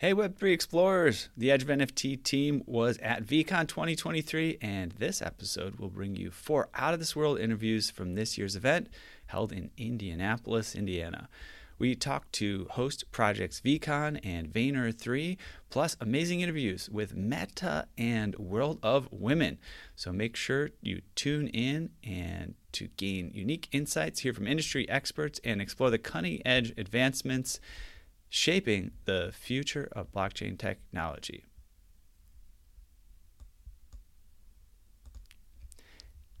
Hey, Web3 Explorers! The Edge of NFT team was at VeeCon 2023, and this episode will bring you four out of this world interviews from this year's event held in Indianapolis, Indiana. We talked to host projects VeeCon and Vayner3, plus amazing interviews with Meta and World of Women. So make sure you tune in and to gain unique insights, hear from industry experts, and explore the cutting edge advancements shaping the future of blockchain technology.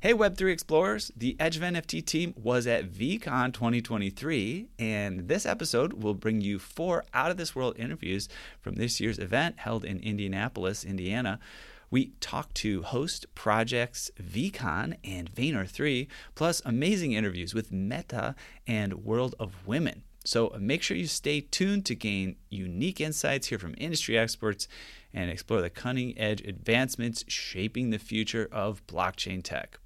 Hey, Web3 Explorers! The Edge of NFT team was at VeeCon 2023, and this episode will bring you four out of this world interviews from this year's event held in Indianapolis, Indiana. We talked to host projects VeeCon and Vayner3, plus amazing interviews with Meta and World of Women. So uh, make sure you stay tuned to gain unique insights, hear from industry experts, and explore the cutting edge advancements shaping the future of blockchain tech.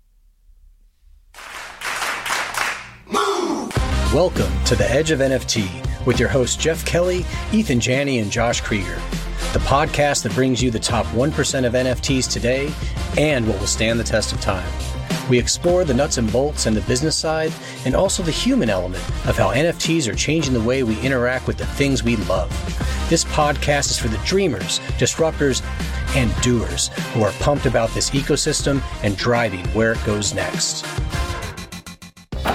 Welcome to the Edge of NFT with your hosts Jeff Kelly, Ethan Janney, and Josh Kriger, the podcast that brings you the top 1% of NFTs today and what will stand the test of time. We explore the nuts and bolts and the business side, and also the human element of how NFTs are changing the way we interact with the things we love. This podcast is for the dreamers, disruptors, and doers who are pumped about this ecosystem and driving where it goes next.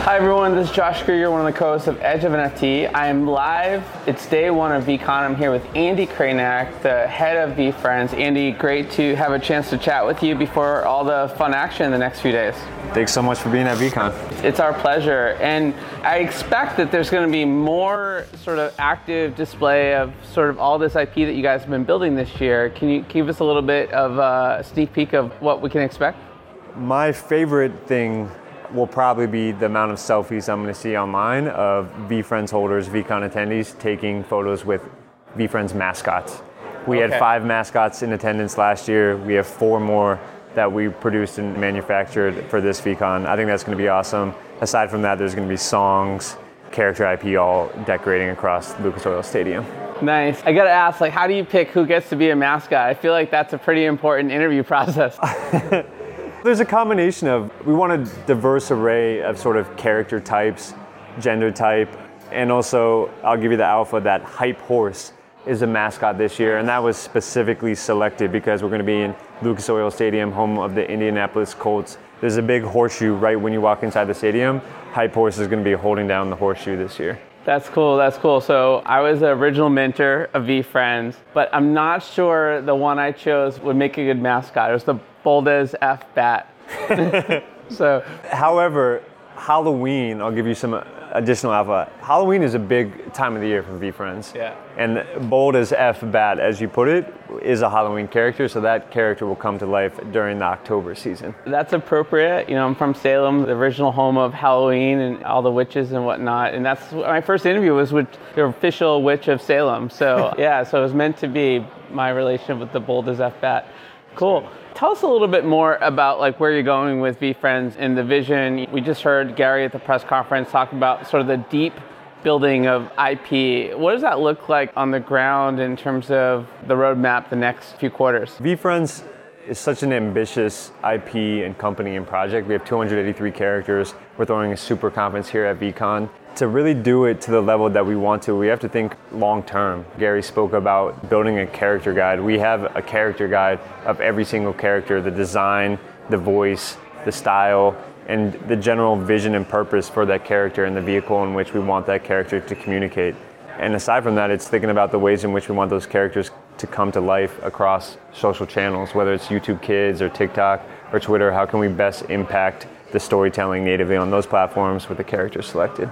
Hi everyone, this is Josh Kriger, one of the co-hosts of Edge of NFT. I am live. It's day one of VeeCon. I'm here with Andy Krainak, the head of VeeFriends. Andy, great to have a chance to chat with you before all the fun action in the next few days. Thanks so much for being at VeeCon. It's our pleasure, and I expect that there's going to be more sort of active display of sort of all this IP that you guys have been building this year. Can you give us a little bit of a sneak peek of what we can expect? My favorite thing will probably be the amount of selfies I'm going to see online of VeeFriends holders, VeeCon attendees taking photos with VeeFriends mascots. We okay. had five mascots in attendance last year. We have four more that we produced and manufactured for this VeeCon. I think that's going to be awesome. Aside from that, there's going to be songs, character IP all decorating across Lucas Oil Stadium. Nice. I gotta ask, like, how do you pick who gets to be a mascot? I feel like that's a pretty important interview process. There's a combination of, we want a diverse array of sort of character types, gender type, and also, I'll give you the alpha, that hype horse is a mascot this year, and that was specifically selected because we're going to be in Lucas Oil Stadium, home of the Indianapolis Colts. There's a big horseshoe right when you walk inside the stadium. Hype Horse is going to be holding down the horseshoe this year. That's cool. That's cool. So I was the original mentor of VeeFriends, but I'm not sure the one I chose would make a good mascot. It was the Boldes F Bat. so, however, Halloween, I'll give you some additional alpha. Halloween is a big time of the year for VeeFriends. Yeah. And bold as F Bat, as you put it, is a Halloween character, so that character will come to life during the October season. That's appropriate. You know, I'm from Salem, the original home of Halloween and all the witches and whatnot. And that's my first interview was with the official witch of Salem. So yeah, so it was meant to be my relationship with the bold as F Bat. Cool. Tell us a little bit more about like where you're going with VeeFriends and the vision. We just heard Gary at the press conference talk about sort of the deep building of IP. What does that look like on the ground in terms of the roadmap the next few quarters? VeeFriends is such an ambitious IP and company and project. We have 283 characters. We're throwing a super conference here at VeeCon to really do it to the level that we want to, we have to think long term. Gary spoke about building a character guide. We have a character guide of every single character the design, the voice, the style, and the general vision and purpose for that character and the vehicle in which we want that character to communicate. And aside from that, it's thinking about the ways in which we want those characters to come to life across social channels, whether it's YouTube Kids or TikTok or Twitter. How can we best impact the storytelling natively on those platforms with the characters selected?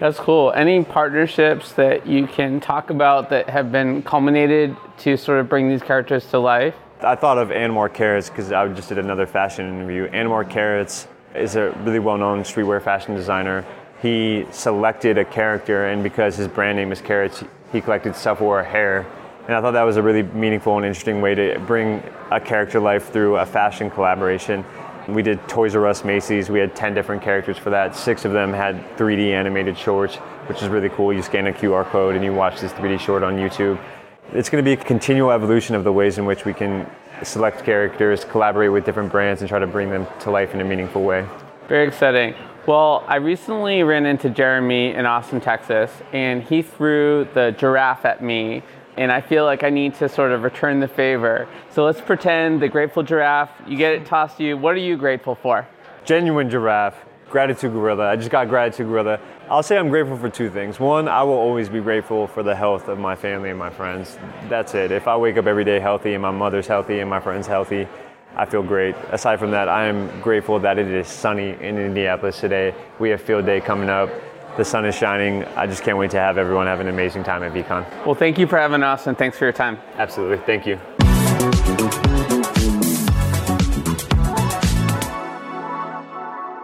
That's cool. Any partnerships that you can talk about that have been culminated to sort of bring these characters to life? I thought of Anwar Carrots because I just did another fashion interview. Anwar Carrots is a really well-known streetwear fashion designer. He selected a character, and because his brand name is Carrots, he collected self-aware hare. And I thought that was a really meaningful and interesting way to bring a character life through a fashion collaboration. We did Toys R Us Macy's. We had 10 different characters for that. Six of them had 3D animated shorts, which is really cool. You scan a QR code and you watch this 3D short on YouTube. It's going to be a continual evolution of the ways in which we can select characters, collaborate with different brands, and try to bring them to life in a meaningful way. Very exciting. Well, I recently ran into Jeremy in Austin, Texas, and he threw the giraffe at me, and I feel like I need to sort of return the favor. So let's pretend the grateful giraffe, you get it tossed to you. What are you grateful for? Genuine giraffe, gratitude gorilla. I just got gratitude gorilla. I'll say I'm grateful for two things. One, I will always be grateful for the health of my family and my friends. That's it. If I wake up every day healthy and my mother's healthy and my friends healthy, I feel great. Aside from that, I am grateful that it is sunny in Indianapolis today. We have field day coming up. The sun is shining. I just can't wait to have everyone have an amazing time at VeeCon. Well, thank you for having us and thanks for your time. Absolutely. Thank you.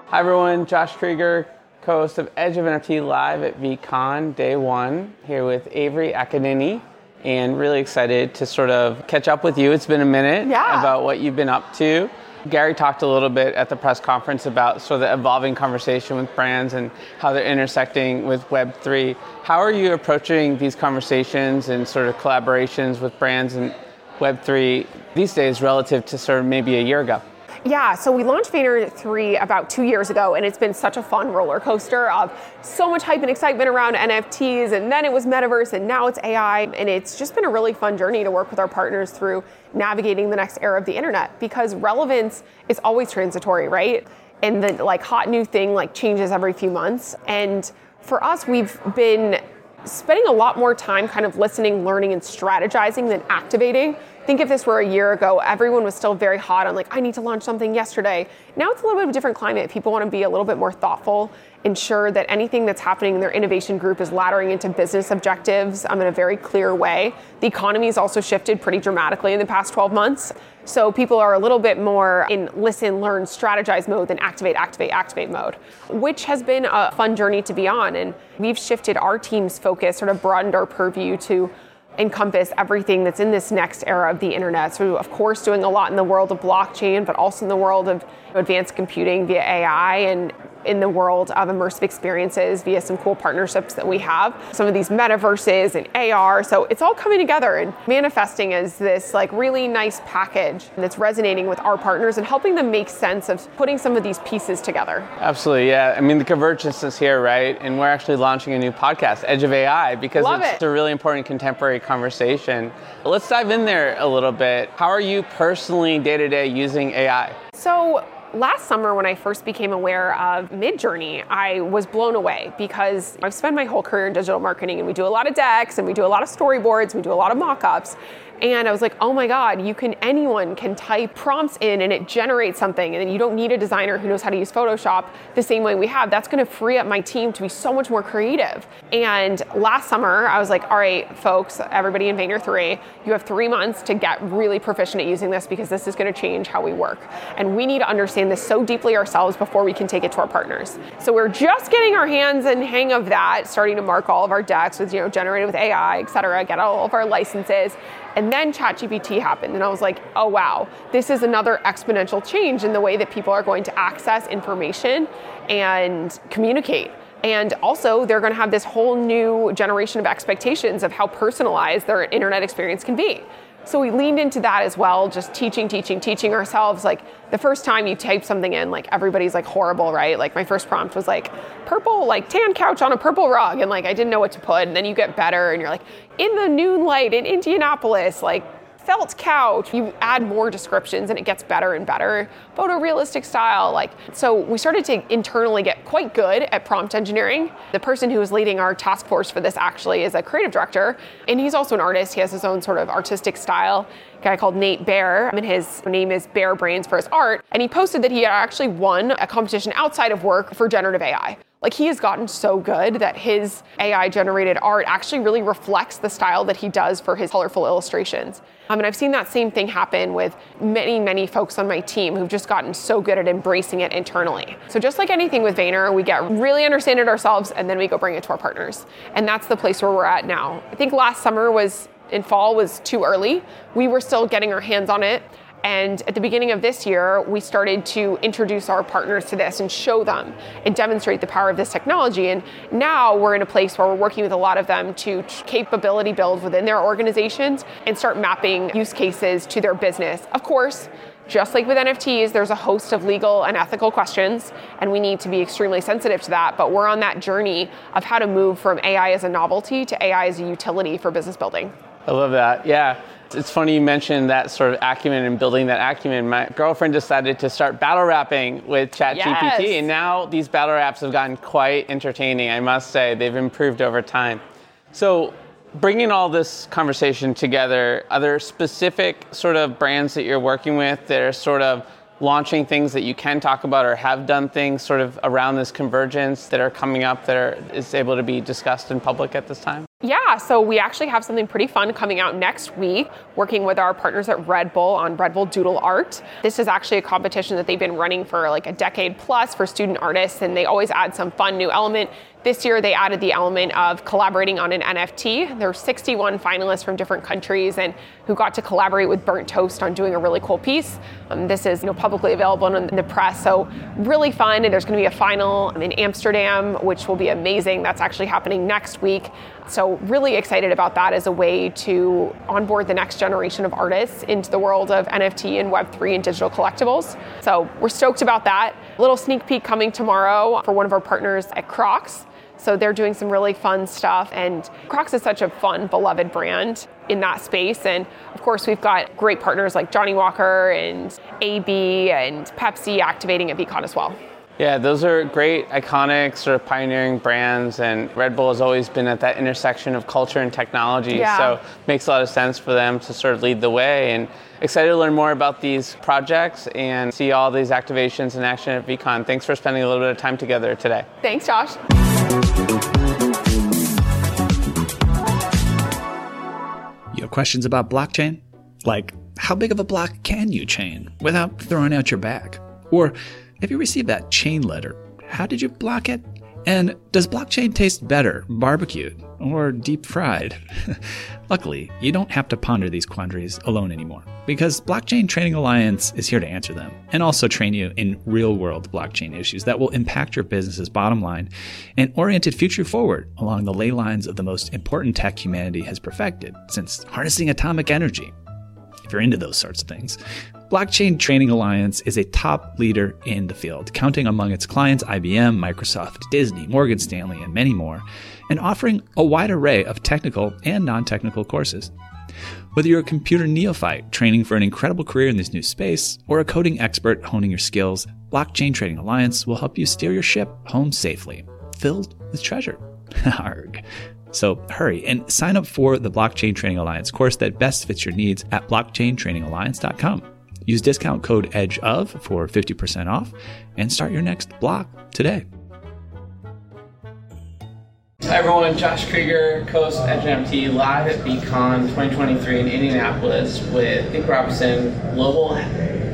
Hi, everyone. Josh Kriger, co host of Edge of NFT Live at VeeCon Day One, here with Avery Akkineni and really excited to sort of catch up with you. It's been a minute yeah. about what you've been up to. Gary talked a little bit at the press conference about sort of the evolving conversation with brands and how they're intersecting with Web3. How are you approaching these conversations and sort of collaborations with brands and Web3 these days relative to sort of maybe a year ago? Yeah, so we launched Vayner3 about two years ago, and it's been such a fun roller coaster of so much hype and excitement around NFTs, and then it was metaverse, and now it's AI, and it's just been a really fun journey to work with our partners through navigating the next era of the internet because relevance is always transitory, right? And the like hot new thing like changes every few months. And for us, we've been spending a lot more time kind of listening, learning, and strategizing than activating think if this were a year ago, everyone was still very hot on like, I need to launch something yesterday. Now it's a little bit of a different climate. People want to be a little bit more thoughtful, ensure that anything that's happening in their innovation group is laddering into business objectives um, in a very clear way. The economy has also shifted pretty dramatically in the past 12 months. So people are a little bit more in listen, learn, strategize mode than activate, activate, activate mode, which has been a fun journey to be on. And we've shifted our team's focus, sort of broadened our purview to encompass everything that's in this next era of the internet. So, of course, doing a lot in the world of blockchain, but also in the world of advanced computing via AI and in the world of immersive experiences via some cool partnerships that we have. Some of these metaverses and AR. So it's all coming together and manifesting as this like really nice package that's resonating with our partners and helping them make sense of putting some of these pieces together. Absolutely, yeah. I mean the convergence is here, right? And we're actually launching a new podcast, Edge of AI, because Love it's it. a really important contemporary conversation. Let's dive in there a little bit. How are you personally day to day using AI? So last summer when I first became aware of Midjourney, I was blown away because I've spent my whole career in digital marketing and we do a lot of decks and we do a lot of storyboards, we do a lot of mock-ups. And I was like, oh my God, you can, anyone can type prompts in and it generates something. And then you don't need a designer who knows how to use Photoshop the same way we have. That's gonna free up my team to be so much more creative. And last summer, I was like, all right, folks, everybody in Vayner3, you have three months to get really proficient at using this because this is gonna change how we work. And we need to understand this so deeply ourselves before we can take it to our partners. So we're just getting our hands and hang of that, starting to mark all of our decks with, you know, generated with AI, et cetera, get all of our licenses. And then ChatGPT happened, and I was like, oh wow, this is another exponential change in the way that people are going to access information and communicate. And also, they're going to have this whole new generation of expectations of how personalized their internet experience can be. So we leaned into that as well, just teaching, teaching, teaching ourselves. Like the first time you type something in, like everybody's like horrible, right? Like my first prompt was like purple, like tan couch on a purple rug, and like I didn't know what to put. And then you get better, and you're like in the noon light in Indianapolis, like felt couch. You add more descriptions and it gets better and better. Photorealistic style, like so we started to internally get quite good at prompt engineering. The person who is leading our task force for this actually is a creative director and he's also an artist. He has his own sort of artistic style. A guy called Nate Bear, and his name is Bear Brains for his art. And he posted that he had actually won a competition outside of work for generative AI. Like he has gotten so good that his AI generated art actually really reflects the style that he does for his colorful illustrations. Um, and I've seen that same thing happen with many, many folks on my team who've just gotten so good at embracing it internally. So just like anything with Vayner, we get really understand it ourselves and then we go bring it to our partners. And that's the place where we're at now. I think last summer was in fall was too early. We were still getting our hands on it. And at the beginning of this year, we started to introduce our partners to this and show them and demonstrate the power of this technology. And now we're in a place where we're working with a lot of them to capability build within their organizations and start mapping use cases to their business. Of course, just like with NFTs, there's a host of legal and ethical questions, and we need to be extremely sensitive to that. But we're on that journey of how to move from AI as a novelty to AI as a utility for business building. I love that. Yeah. It's funny you mentioned that sort of acumen and building that acumen. My girlfriend decided to start battle rapping with ChatGPT, yes. and now these battle raps have gotten quite entertaining, I must say. They've improved over time. So, bringing all this conversation together, are there specific sort of brands that you're working with that are sort of launching things that you can talk about or have done things sort of around this convergence that are coming up that are is able to be discussed in public at this time? Yeah, so we actually have something pretty fun coming out next week, working with our partners at Red Bull on Red Bull Doodle Art. This is actually a competition that they've been running for like a decade plus for student artists, and they always add some fun new element. This year, they added the element of collaborating on an NFT. There are 61 finalists from different countries and who got to collaborate with Burnt Toast on doing a really cool piece. Um, this is you know, publicly available in the press, so really fun. And there's going to be a final in Amsterdam, which will be amazing. That's actually happening next week. So, really excited about that as a way to onboard the next generation of artists into the world of NFT and Web3 and digital collectibles. So, we're stoked about that. A little sneak peek coming tomorrow for one of our partners at Crocs. So they're doing some really fun stuff. And Crocs is such a fun, beloved brand in that space. And of course, we've got great partners like Johnnie Walker and AB and Pepsi activating at VeeCon as well. Yeah, those are great, iconic, sort of pioneering brands, and Red Bull has always been at that intersection of culture and technology. Yeah. So makes a lot of sense for them to sort of lead the way. And excited to learn more about these projects and see all these activations in action at VeeCon. Thanks for spending a little bit of time together today. Thanks, Josh. You have questions about blockchain? Like, how big of a block can you chain without throwing out your back? Or if you received that chain letter, how did you block it? And does blockchain taste better barbecued or deep fried? Luckily, you don't have to ponder these quandaries alone anymore because Blockchain Training Alliance is here to answer them and also train you in real world blockchain issues that will impact your business's bottom line and orient it future forward along the ley lines of the most important tech humanity has perfected since harnessing atomic energy. If you're into those sorts of things, Blockchain Training Alliance is a top leader in the field, counting among its clients IBM, Microsoft, Disney, Morgan Stanley, and many more, and offering a wide array of technical and non technical courses. Whether you're a computer neophyte training for an incredible career in this new space, or a coding expert honing your skills, Blockchain Training Alliance will help you steer your ship home safely, filled with treasure. Arg. So hurry and sign up for the Blockchain Training Alliance course that best fits your needs at blockchaintrainingalliance.com. Use discount code EDGEOF for 50% off and start your next block today. Hi everyone, Josh Kriger, Coast Edge NFT, live at VeeCon 2023 in Indianapolis with Nick Robinson, Global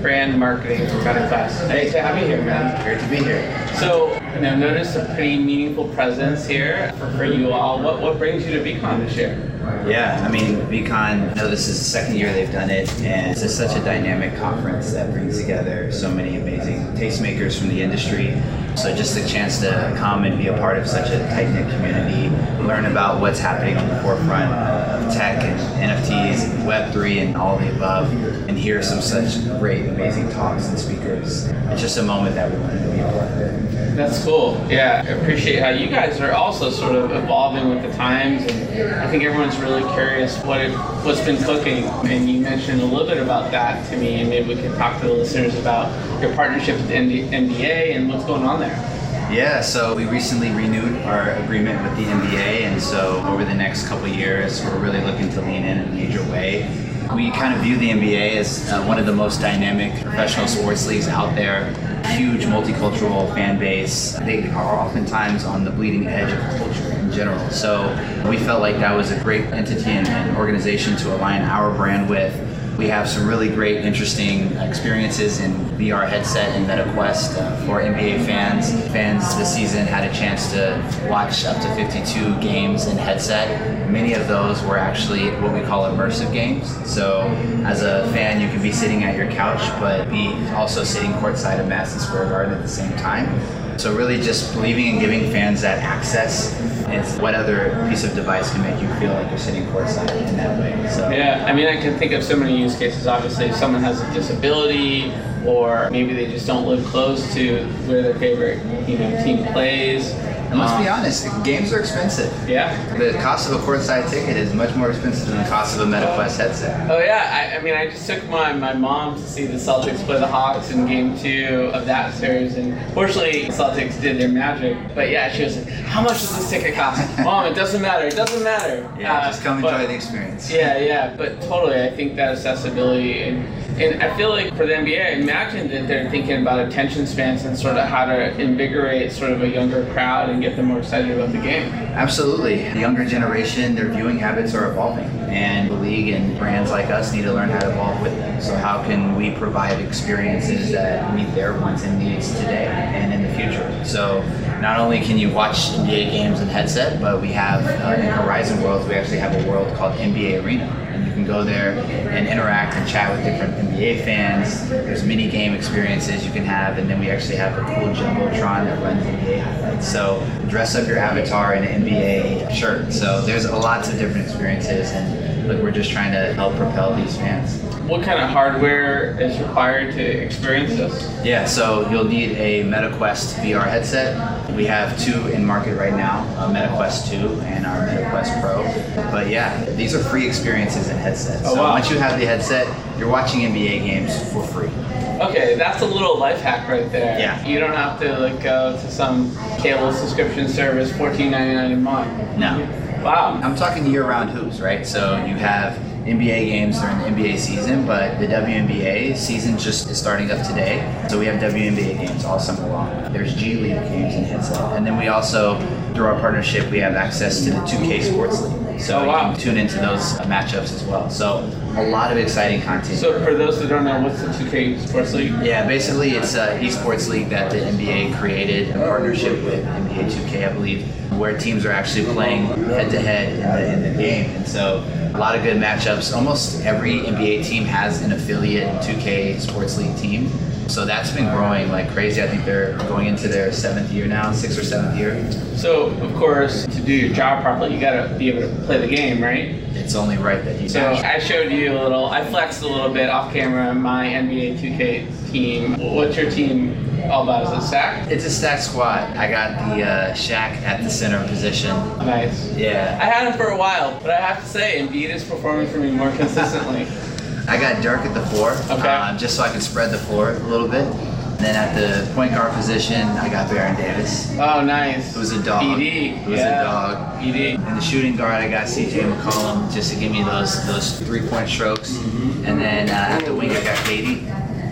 Brand Marketing for Cutting Class. Hey, to have you here, man. Great to be here. So, and I've noticed a pretty meaningful presence here for, for you all. What, what brings you to VeeCon this year? Yeah, I mean, VeeCon, I know this is the second year they've done it, and it's just such a dynamic conference that brings together so many amazing tastemakers from the industry. So just a chance to come and be a part of such a tight-knit community, learn about what's happening on the forefront of tech and NFTs and Web3 and all the above, and hear some such great, amazing talks and speakers. It's just a moment that we wanted to be a part of. That's cool. Yeah, I appreciate how you guys are also sort of evolving with the times, and I think everyone's really curious what it, what's been cooking. And you mentioned a little bit about that to me, and maybe we can talk to the listeners about your partnership with the NBA and what's going there. Yeah, so we recently renewed our agreement with the NBA, and so over the next couple years, we're really looking to lean in in a major way. We kind of view the NBA as uh, one of the most dynamic professional sports leagues out there huge multicultural fan base. They are oftentimes on the bleeding edge of culture in general. So we felt like that was a great entity and organization to align our brand with We have some really great, interesting experiences in VR headset and MetaQuest uh, for NBA fans. Fans this season had a chance to watch up to 52 games in headset. Many of those were actually what we call immersive games. So, as a fan, you can be sitting at your couch, but be also sitting courtside at Madison Square Garden at the same time. So really just believing and giving fans that access is what other piece of device can make you feel like you're sitting courtside in that way. So Yeah, I mean, I can think of so many use cases. Obviously, if someone has a disability, or maybe they just don't live close to where their favorite you know team plays. And let's be honest, games are expensive. Yeah. The cost of a courtside ticket is much more expensive than the cost of a MetaQuest headset. Oh yeah, I, I mean, I just took my, my mom to see the Celtics play the Hawks in Game Two of that series, and fortunately, the Celtics did their magic. But yeah, she was like, "How much does this ticket cost?" Mom, it doesn't matter. It doesn't matter. Yeah, Uh, just come but- enjoy the experience. Yeah, yeah, but totally. I think that accessibility and and I feel like for the NBA, imagine that they're thinking about attention spans and sort of how to invigorate sort of a younger crowd and get them more excited about the game. Absolutely. The younger generation, their viewing habits are evolving, and the league and brands like us need to learn how to evolve with them. So, how can we provide experiences that meet their wants and needs today and in the future? So, not only can you watch NBA games in headset, but we have uh, in Horizon Worlds, we actually have a world called NBA Arena. And you can go there and interact and chat with different NBA fans. There's mini game experiences you can have, and then we actually have a cool jumbotron that runs NBA highlights. So dress up your avatar in an NBA shirt. So there's lots of different experiences, and look, we're just trying to help propel these fans. What kind of hardware is required to experience this? Yeah, so you'll need a MetaQuest VR headset. We have two in market right now, a MetaQuest 2 and our MetaQuest Pro. But yeah, these are free experiences in headsets. Oh, so wow. once you have the headset, you're watching NBA games for free. Okay, that's a little life hack right there. Yeah. You don't have to like go to some cable subscription service, fourteen ninety nine a month. No. Wow. I'm talking year-round hoops, right? So you have NBA games during the NBA season, but the WNBA season just is starting up today. So we have WNBA games all summer long. There's G League games in headset, and then we also, through our partnership, we have access to the 2K Sports League. So Oh, wow. you can tune into those uh, matchups as well. So a lot of exciting content. So for those that don't know, what's the 2K Sports League? Yeah, basically it's a esports league that the NBA created in partnership with NBA 2K, I believe, where teams are actually playing head to head in the in the game. And so a lot of good matchups. Almost every NBA team has an affiliate 2K Sports League team. So that's been growing like crazy. I think they're going into their seventh year now, sixth or seventh year. So of course, to do your job properly, you gotta be able to play the game, right? It's only right that you So I showed you a little, I flexed a little bit off camera my NBA 2K team. What's your team all about? Is it stack? It's a stack squad. I got the uh, Shaq at the center position. Nice. Yeah. I had him for a while, but I have to say, Embiid is performing for me more consistently. I got Dirk at the four, Okay. um, just so I could spread the floor a little bit. And then at the point guard position, I got Baron Davis. oh, nice. It was a dog. BD. Who's yeah. a dog. BD. In the shooting guard, I got CJ McCollum just to give me those those three point strokes. Mm-hmm. And then uh, at the wing, I got KD.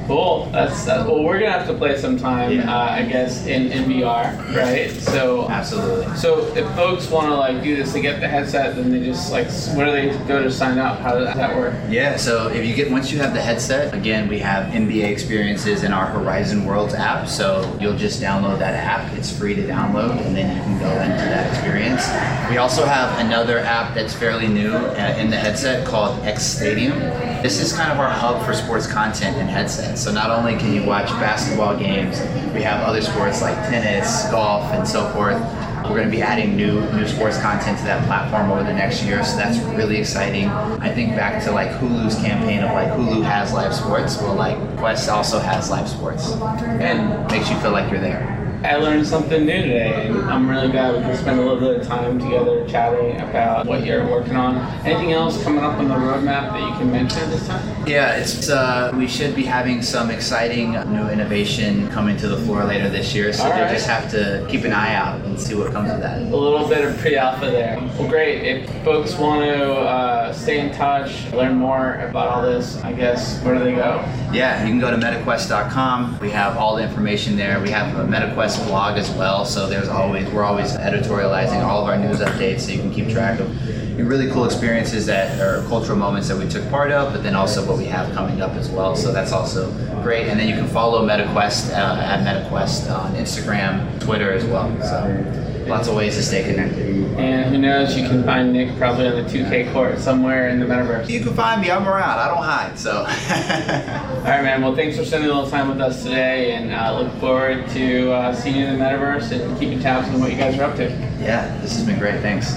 Cool. That's that. Well, we're gonna have to play sometime, Yeah. uh, I guess, in, in VR, right? So. Absolutely. So if folks want to like do this, they get the headset, then they just like, where do they go to sign up? How does that work? Yeah, so if you get once you have the headset, again we have NBA experiences in our Horizon Worlds app. So you'll just download that app. It's free to download, and then you can go into that experience. We also have another app that's fairly new uh, in the headset called Xtadium. This is kind of our hub for sports content in headsets. So not only can you watch basketball games, we have other sports like tennis, golf, and so forth. We're going to be adding new new sports content to that platform over the next year, so that's really exciting. I think back to like Hulu's campaign of like Hulu has live sports, well like Quest also has live sports, and makes you feel like you're there. I learned something new today, and I'm really glad we can spend a little bit of time together chatting about what you're working on. Anything else coming up on the roadmap that you can mention at this time? Yeah, it's uh, we should be having some exciting new innovation coming to the floor later this year, so All right. just have to keep an eye out and see what comes of that. A little bit of pre-alpha there. Well, great. If folks want to uh, stay in touch, learn more about all this, I guess where do they go? Yeah, you can go to MetaQuest.com. We have all the information there. We have a MetaQuest MetaQuest blog as well. So there's always we're always editorializing all of our news updates, so you can keep track of really cool experiences that are cultural moments that we took part of, but then also what we have coming up as well. So that's also great. And then you can follow MetaQuest uh, at MetaQuest on Instagram, Twitter as well. So lots of ways to stay connected. And who knows, you can find Nick probably on the 2K court somewhere in the metaverse. You can find me. I'm around. I don't hide. So. All right, man. Well, thanks for spending a little time with us today, and uh, look forward to uh, seeing you in the metaverse and keeping tabs on what you guys are up to. Yeah, this has been great. Thanks.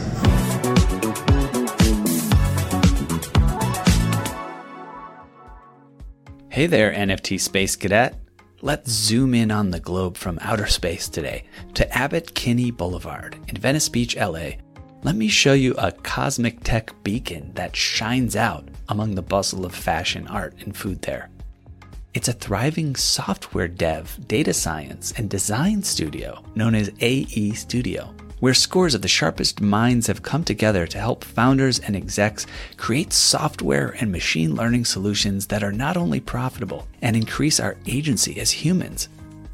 Hey there, NFT Space Cadet. Let's zoom in on the globe from outer space today to Abbott Kinney Boulevard in Venice Beach, LA. Let me show you a cosmic tech beacon that shines out among the bustle of fashion, art, and food there. It's a thriving software dev, data science, and design studio known as AE Studio where scores of the sharpest minds have come together to help founders and execs create software and machine learning solutions that are not only profitable and increase our agency as humans,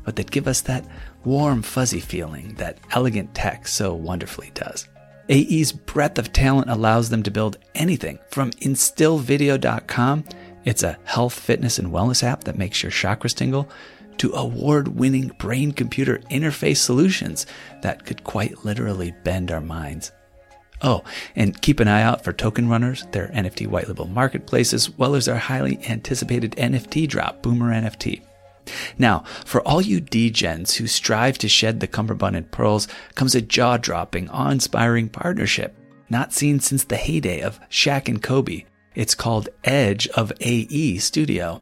but that give us that warm, fuzzy feeling that elegant tech so wonderfully does. AE's breadth of talent allows them to build anything from instillvideo.com. It's a health, fitness, and wellness app that makes your chakras tingle to award winning brain computer interface solutions that could quite literally bend our minds. Oh, and keep an eye out for Token Runners, their NFT white label marketplace, as well as our highly anticipated NFT drop, Boomer NFT. Now, for all you degens who strive to shed the cummerbund and pearls, comes a jaw dropping, awe inspiring partnership, not seen since the heyday of Shaq and Kobe. It's called Edge of AE Studio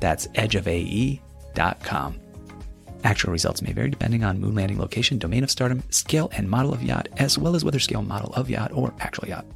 That's edgeofae.com. Actual results may vary depending on moon landing location, domain of stardom, scale and model of yacht, as well as whether scale model of yacht or actual yacht.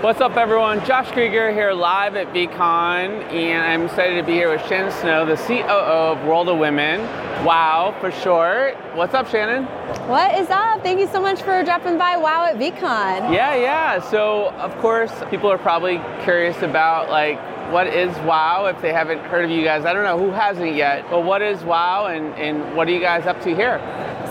What's up, everyone? Josh Kriger here live at VeeCon, and I'm excited to be here with Shannon Snow, the COO of World of Women. Wow, for short. What's up, Shannon? What is up? Thank you so much for dropping by Wow at VeeCon. Yeah, yeah. So, of course, people are probably curious about like what is WOW if they haven't heard of you guys. I don't know who hasn't yet, but what is WOW and, and what are you guys up to here?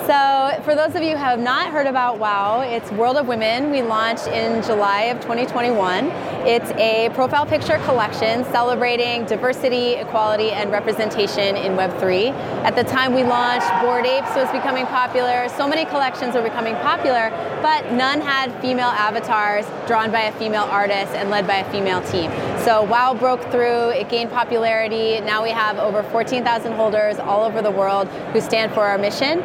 So, for those of you who have not heard about WOW, it's World of Women. We launched in July of 2021. It's a profile picture collection celebrating diversity, equality, and representation in Web3. At the time we launched, Bored Apes was becoming popular. So many collections were becoming popular, but none had female avatars drawn by a female artist and led by a female team. So, WOW broke through, it gained popularity. Now we have over 14,000 holders all over the world who stand for our mission.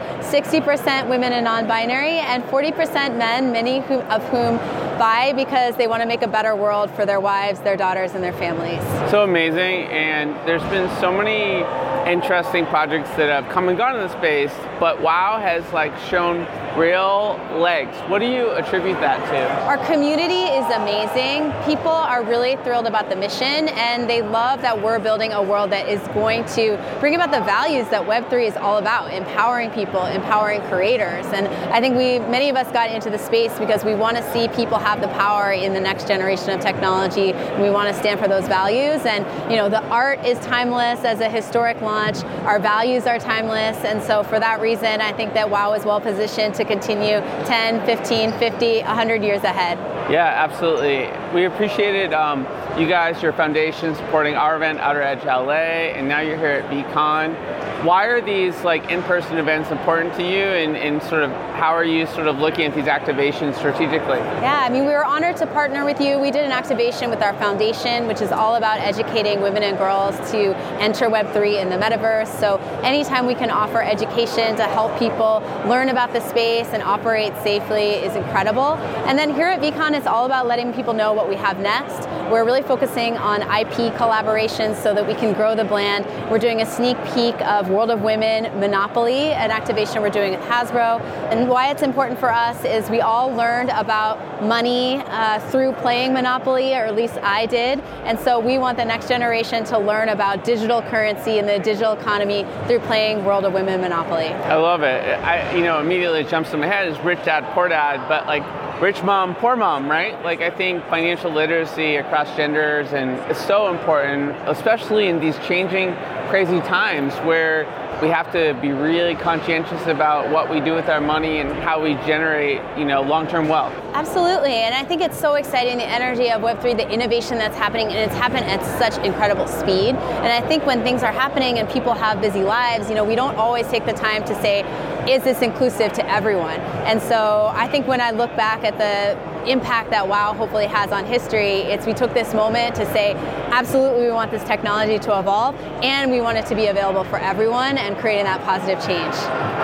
60% women and non binary, and 40% men, many of whom buy because they want to make a better world for their wives, their daughters, and their families. So amazing, and there's been so many interesting projects that have come and gone in the space, but WoW has like shown real legs. What do you attribute that to? Our community is amazing. People are really thrilled about the mission and they love that we're building a world that is going to bring about the values that Web3 is all about, empowering people, empowering creators. And I think we many of us got into the space because we want to see people have the power in the next generation of technology. We want to stand for those values and you know the art is timeless as a historic launch. Our values are timeless and so for that reason I think that WoW is well positioned to continue 10, 15, 50, 100 years ahead. Yeah, absolutely. We appreciated um, you guys, your foundation, supporting our event, Outer Edge LA, and now you're here at VeeCon. Why are these like in-person events important to you, and, and sort of how are you sort of looking at these activations strategically? Yeah, I mean, we were honored to partner with you. We did an activation with our foundation, which is all about educating women and girls to enter Web3 in the metaverse. So anytime we can offer education to help people learn about the space and operate safely is incredible. And then here at VeeCon, it's all about letting people know what we have next. We're really focusing on IP collaborations so that we can grow the brand. We're doing a sneak peek of World of Women Monopoly, an activation we're doing with Hasbro. And why it's important for us is we all learned about money uh, through playing Monopoly, or at least I did. And so we want the next generation to learn about digital currency and the digital economy through playing World of Women Monopoly. I love it. I, you know, immediately jumps in my head is rich dad, poor dad, but like rich mom, poor mom, right? Like I think financial literacy across genders and is so important, especially in these changing, crazy times where we have to be really conscientious about what we do with our money and how we generate, you know, long-term wealth. Absolutely, and I think it's so exciting the energy of Web3, the innovation that's happening, and it's happened at such incredible speed. And I think when things are happening and people have busy lives, you know, we don't always take the time to say, is this inclusive to everyone? And so I think when I look back at the impact that WoW hopefully has on history, it's we took this moment to say, absolutely, we want this technology to evolve, and we want it to be available for everyone, and creating that positive change.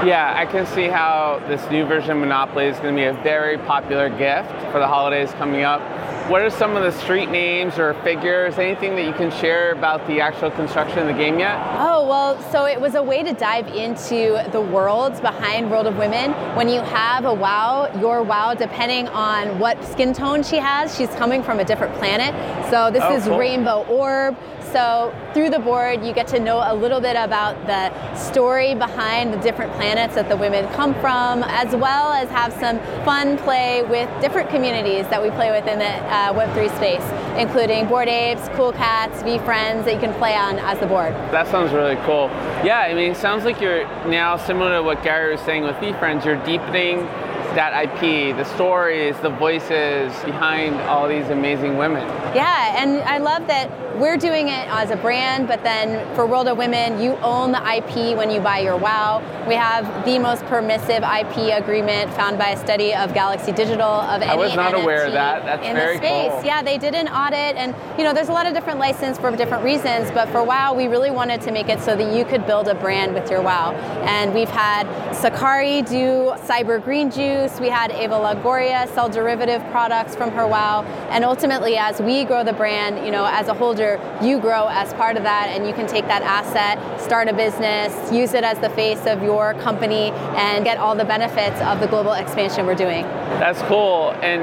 Yeah, I can see how this new version of Monopoly is going to be a very popular gift for the holidays coming up. What are some of the street names or figures? Anything that you can share about the actual construction of the game yet? Oh, well, so it was a way to dive into the worlds behind World of Women. When you have a WoW, your WoW, depending on what skin tone she has, she's coming from a different planet. So this Oh, is cool. Rainbow Orb. So through the board, you get to know a little bit about the story behind the different planets that the women come from, as well as have some fun play with different communities that we play with in the uh, Web3 space, including Bored Apes, Cool Cats, VeeFriends that you can play on as the board. That sounds really cool. Yeah, I mean, it sounds like you're now similar to what Gary was saying with VeeFriends. You're deepening that IP, the stories, the voices behind all these amazing women. Yeah, and I love that we're doing it as a brand, but then for World of Women, you own the IP when you buy your WoW. We have the most permissive IP agreement found by a study of Galaxy Digital of any was not aware of NFT that. That's in very the space. cool. Yeah, they did an audit, and you know, there's a lot of different license for different reasons. But for WoW, we really wanted to make it so that you could build a brand with your WoW. And we've had Sakari do Cyber Green Juice. We had Eva Longoria sell derivative products from her WoW. And ultimately, as we grow the brand, you know, as a holder, you grow as part of that, and you can take that asset, start a business, use it as the face of your company, and get all the benefits of the global expansion we're doing. That's cool. And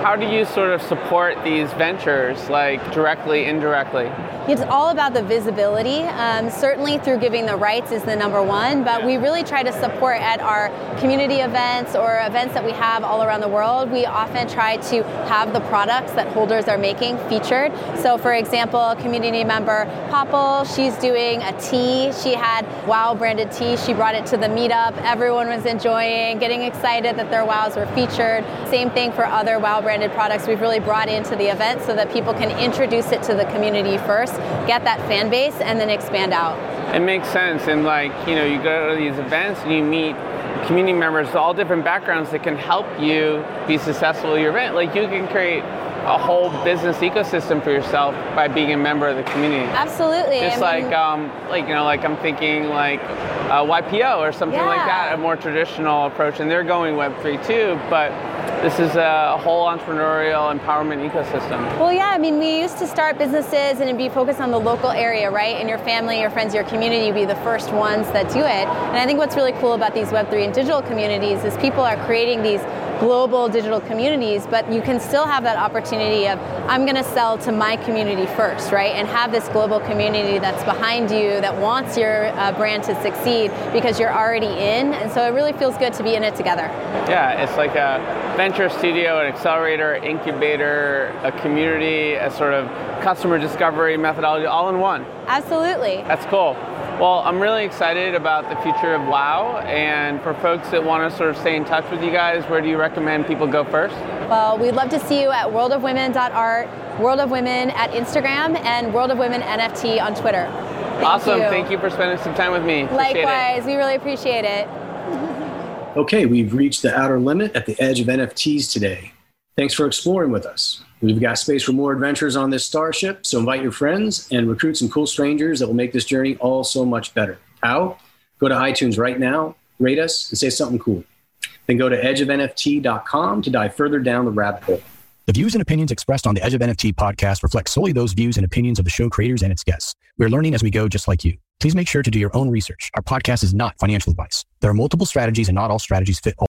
how do you sort of support these ventures, like directly, indirectly? It's all about the visibility. Um, certainly, through giving the rights is the number one, but we really try to support at our community events or events that we have all around the world. We often try to have the products that holders are making featured. So, for example, community member Popple, she's doing a tea. She had WoW branded tea. She brought it to the meetup. Everyone was enjoying, getting excited that their WoWs were featured. Same thing for other WoW branded products. We've really brought into the event so that people can introduce it to the community first, get that fan base, and then expand out. It makes sense. And like, you know, you go to these events and you meet community members, all different backgrounds that can help you be successful at your event. Like you can create a whole business ecosystem for yourself by being a member of the community. Absolutely. Just I mean, like, um, like you know, like I'm thinking like uh, YPO or something like that, a more traditional approach, and they're going Web3 too. But this is a whole entrepreneurial empowerment ecosystem. Well, yeah, I mean, we used to start businesses and be focused on the local area, right? And your family, your friends, your community would be the first ones that do it. And I think what's really cool about these Web3 and digital communities is people are creating these global digital communities, but you can still have that opportunity of, I'm going to sell to my community first, right? And have this global community that's behind you that wants your uh, brand to succeed because you're already in. And so it really feels good to be in it together. Yeah, it's like a venture studio, an accelerator, incubator, a community, a sort of customer discovery methodology, all in one. Absolutely. That's cool. Well, I'm really excited about the future of WoW, and for folks that want to sort of stay in touch with you guys, where do you recommend people go first? Well, we'd love to see you at worldofwomen.art, World of Women at Instagram, and World of Women NFT on Twitter. Thank awesome. you. Thank you for spending some time with me. Appreciate it. Likewise, we really appreciate it. Okay, we've reached the outer limit at the edge of NFTs today. Thanks for exploring with us. We've got space for more adventures on this starship, so invite your friends and recruit some cool strangers that will make this journey all so much better. How? Go to iTunes right now, rate us, and say something cool. Then go to edgeofnft.com to dive further down the rabbit hole. The views and opinions expressed on the Edge of NFT podcast reflect solely those views and opinions of the show creators and its guests. We're learning as we go, just like you. Please make sure to do your own research. Our podcast is not financial advice. There are multiple strategies and not all strategies fit all.